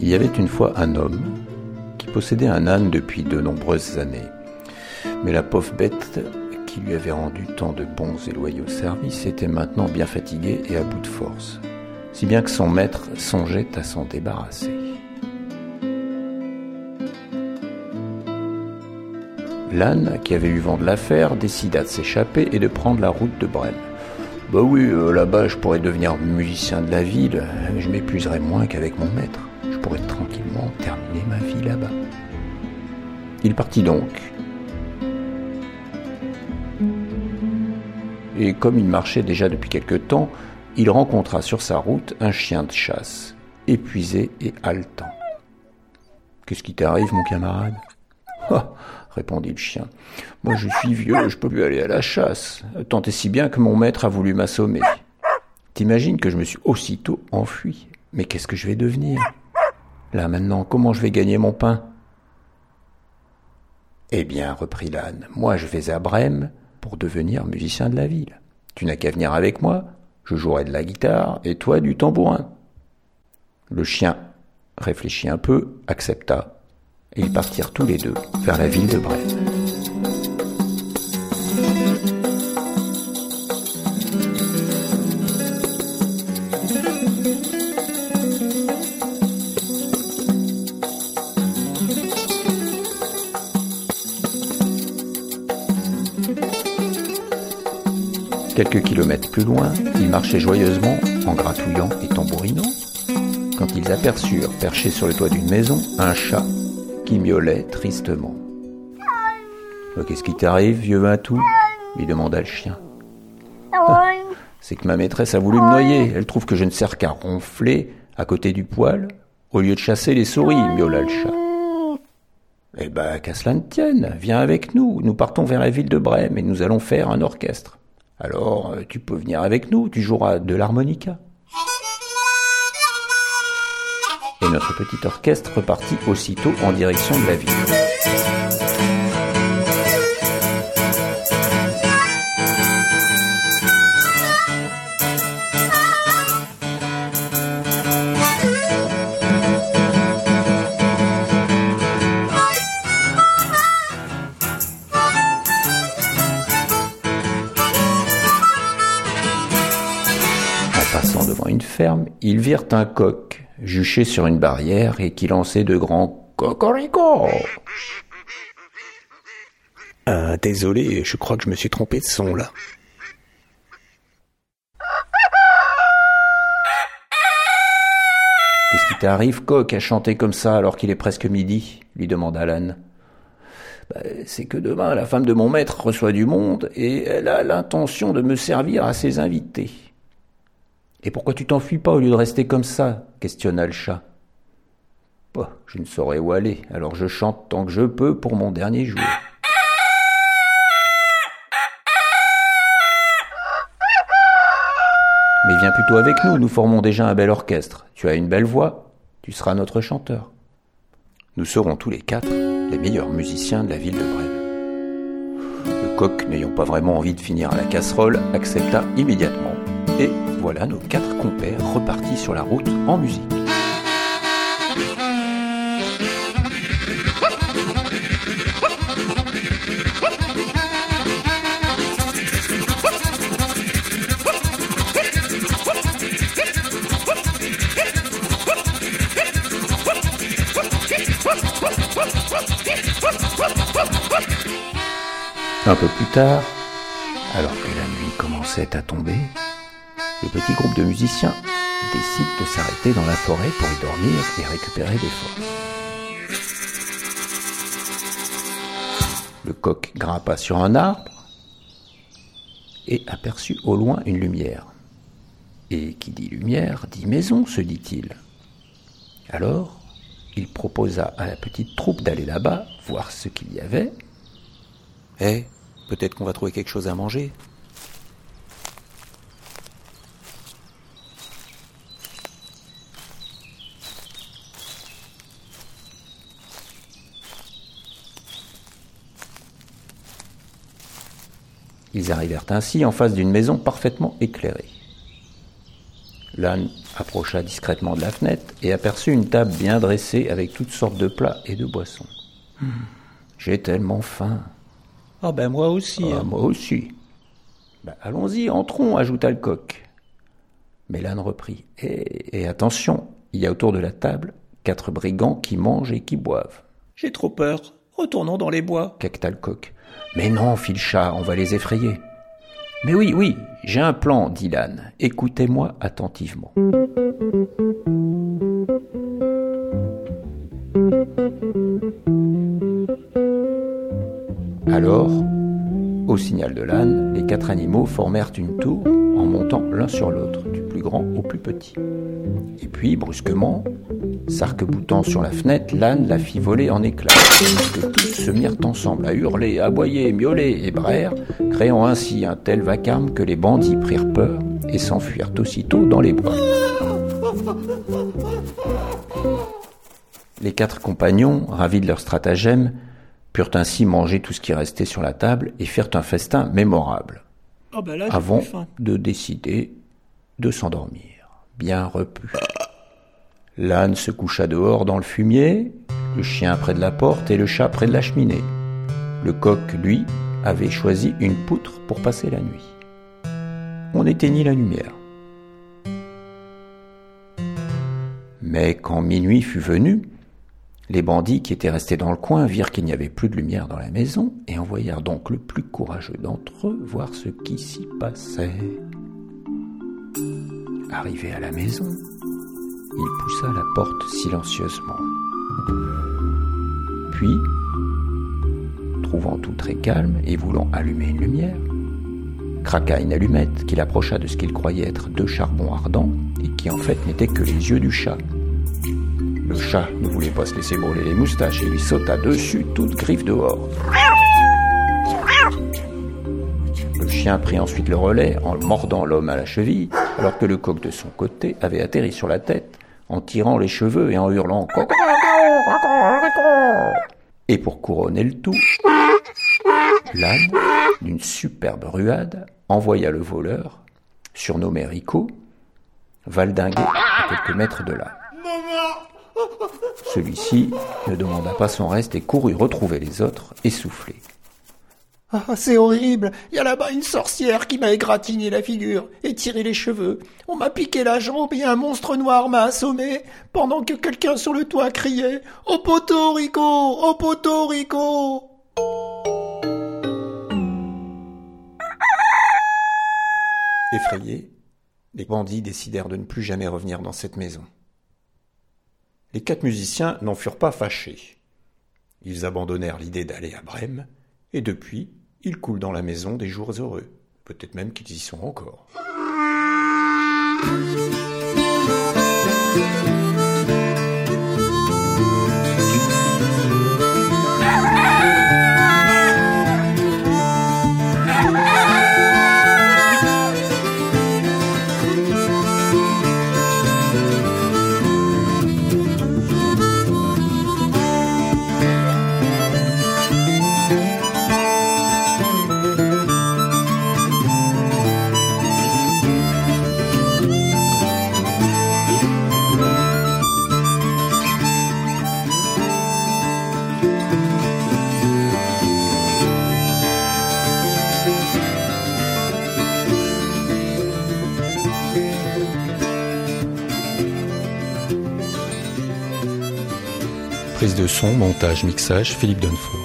Il y avait une fois un homme qui possédait un âne depuis de nombreuses années. Mais la pauvre bête qui lui avait rendu tant de bons et loyaux services était maintenant bien fatiguée et à bout de force, si bien que son maître songeait à s'en débarrasser. L'âne, qui avait eu vent de l'affaire, décida de s'échapper et de prendre la route de Brême. Bah oui, euh, là-bas je pourrais devenir musicien de la ville, je m'épuiserais moins qu'avec mon maître. Je pourrais tranquillement terminer ma vie là-bas. Il partit donc. Et comme il marchait déjà depuis quelque temps, il rencontra sur sa route un chien de chasse, épuisé et haletant. Qu'est-ce qui t'arrive, mon camarade? Répondit le chien. Moi je suis vieux, je peux plus aller à la chasse, tant et si bien que mon maître a voulu m'assommer. T'imagines que je me suis aussitôt enfui. Mais qu'est-ce que je vais devenir? Là maintenant, comment je vais gagner mon pain? Eh bien, reprit l'âne, moi je vais à Brême pour devenir musicien de la ville. Tu n'as qu'à venir avec moi, je jouerai de la guitare et toi du tambourin. Le chien réfléchit un peu, accepta ils partirent tous les deux vers la ville de Brême. Quelques kilomètres plus loin, ils marchaient joyeusement en gratouillant et tambourinant quand ils aperçurent, perché sur le toit d'une maison, un chat qui miaulait tristement. Qu'est-ce qui t'arrive, vieux Matou lui demanda le chien. Ah, c'est que ma maîtresse a voulu me noyer. Elle trouve que je ne sers qu'à ronfler à côté du poêle au lieu de chasser les souris, miaula le chat. Eh ben, qu'à cela ne tienne, viens avec nous. Nous partons vers la ville de Brême et nous allons faire un orchestre. Alors, euh, tu peux venir avec nous, tu joueras de l'harmonica. Et notre petit orchestre repartit aussitôt en direction de la ville. En passant devant une ferme, ils virent un coq juché sur une barrière et qui lançait de grands cocorico. Ah, désolé, je crois que je me suis trompé de son là. Qu'est-ce qui t'arrive, coq, à chanter comme ça alors qu'il est presque midi? lui demanda l'âne. Bah, c'est que demain, la femme de mon maître reçoit du monde et elle a l'intention de me servir à ses invités. Et pourquoi tu t'enfuis pas au lieu de rester comme ça questionna le chat. Bah, je ne saurais où aller, alors je chante tant que je peux pour mon dernier jour. Mais viens plutôt avec nous, nous formons déjà un bel orchestre. Tu as une belle voix, tu seras notre chanteur. Nous serons tous les quatre les meilleurs musiciens de la ville de Brême. Le coq, n'ayant pas vraiment envie de finir à la casserole, accepta immédiatement et voilà nos quatre compères repartis sur la route en musique. Un peu plus tard, alors que la nuit commençait à tomber, le petit groupe de musiciens décide de s'arrêter dans la forêt pour y dormir et récupérer des forces. Le coq grimpa sur un arbre et aperçut au loin une lumière. Et qui dit lumière dit maison, se dit-il. Alors, il proposa à la petite troupe d'aller là-bas, voir ce qu'il y avait. Eh, peut-être qu'on va trouver quelque chose à manger, Ils arrivèrent ainsi en face d'une maison parfaitement éclairée. L'âne approcha discrètement de la fenêtre et aperçut une table bien dressée avec toutes sortes de plats et de boissons. Hmm. J'ai tellement faim. Ah ben moi aussi. Ah, hein. moi aussi. Ben, allons-y, entrons, ajouta le coq. Mais l'âne reprit. Et, et attention, il y a autour de la table quatre brigands qui mangent et qui boivent. J'ai trop peur. Retournons dans les bois. Cacta le coq. Mais non, fit le chat, on va les effrayer. Mais oui, oui, j'ai un plan, dit l'âne. Écoutez-moi attentivement. Alors, au signal de l'âne, les quatre animaux formèrent une tour en montant l'un sur l'autre, du plus grand au plus petit. Et puis, brusquement, s'arc-boutant sur la fenêtre, l'âne la fit voler en éclats. Que tous se mirent ensemble à hurler, aboyer, miauler et braire, créant ainsi un tel vacarme que les bandits prirent peur et s'enfuirent aussitôt dans les bois. Les quatre compagnons, ravis de leur stratagème, purent ainsi manger tout ce qui restait sur la table et firent un festin mémorable, Oh ben là, avant de décider de s'endormir, bien repu. L'âne se coucha dehors dans le fumier, le chien près de la porte et le chat près de la cheminée. Le coq, lui, avait choisi une poutre pour passer la nuit. On éteignit la lumière. Mais quand minuit fut venu, les bandits qui étaient restés dans le coin virent qu'il n'y avait plus de lumière dans la maison et envoyèrent donc le plus courageux d'entre eux voir ce qui s'y passait. Arrivé à la maison, la porte silencieusement. Puis, trouvant tout très calme et voulant allumer une lumière, craqua une allumette qu'il approcha de ce qu'il croyait être deux charbons ardents et qui en fait n'étaient que les yeux du chat. Le chat ne voulait pas se laisser brûler les moustaches et lui sauta dessus, toute griffe dehors. Le chien prit ensuite le relais en mordant l'homme à la cheville, alors que le coq de son côté avait atterri sur la tête en tirant les cheveux et en hurlant Et pour couronner le tout, l'âne, d'une superbe ruade, envoya le voleur, surnommé Rico, valdinguer à quelques mètres de là. Celui-ci ne demanda pas son reste et courut retrouver les autres, essoufflés. Ah, c'est horrible. Il y a là-bas une sorcière qui m'a égratigné la figure et tiré les cheveux. On m'a piqué la jambe et un monstre noir m'a assommé pendant que quelqu'un sur le toit criait Au poteau, Rico Au poteau, Rico Effrayés, les bandits décidèrent de ne plus jamais revenir dans cette maison. Les quatre musiciens n'en furent pas fâchés. Ils abandonnèrent l'idée d'aller à Brême, et depuis, ils coulent dans la maison des jours heureux. Peut-être même qu'ils y sont encore. Son, montage, mixage, Philippe Dunfort.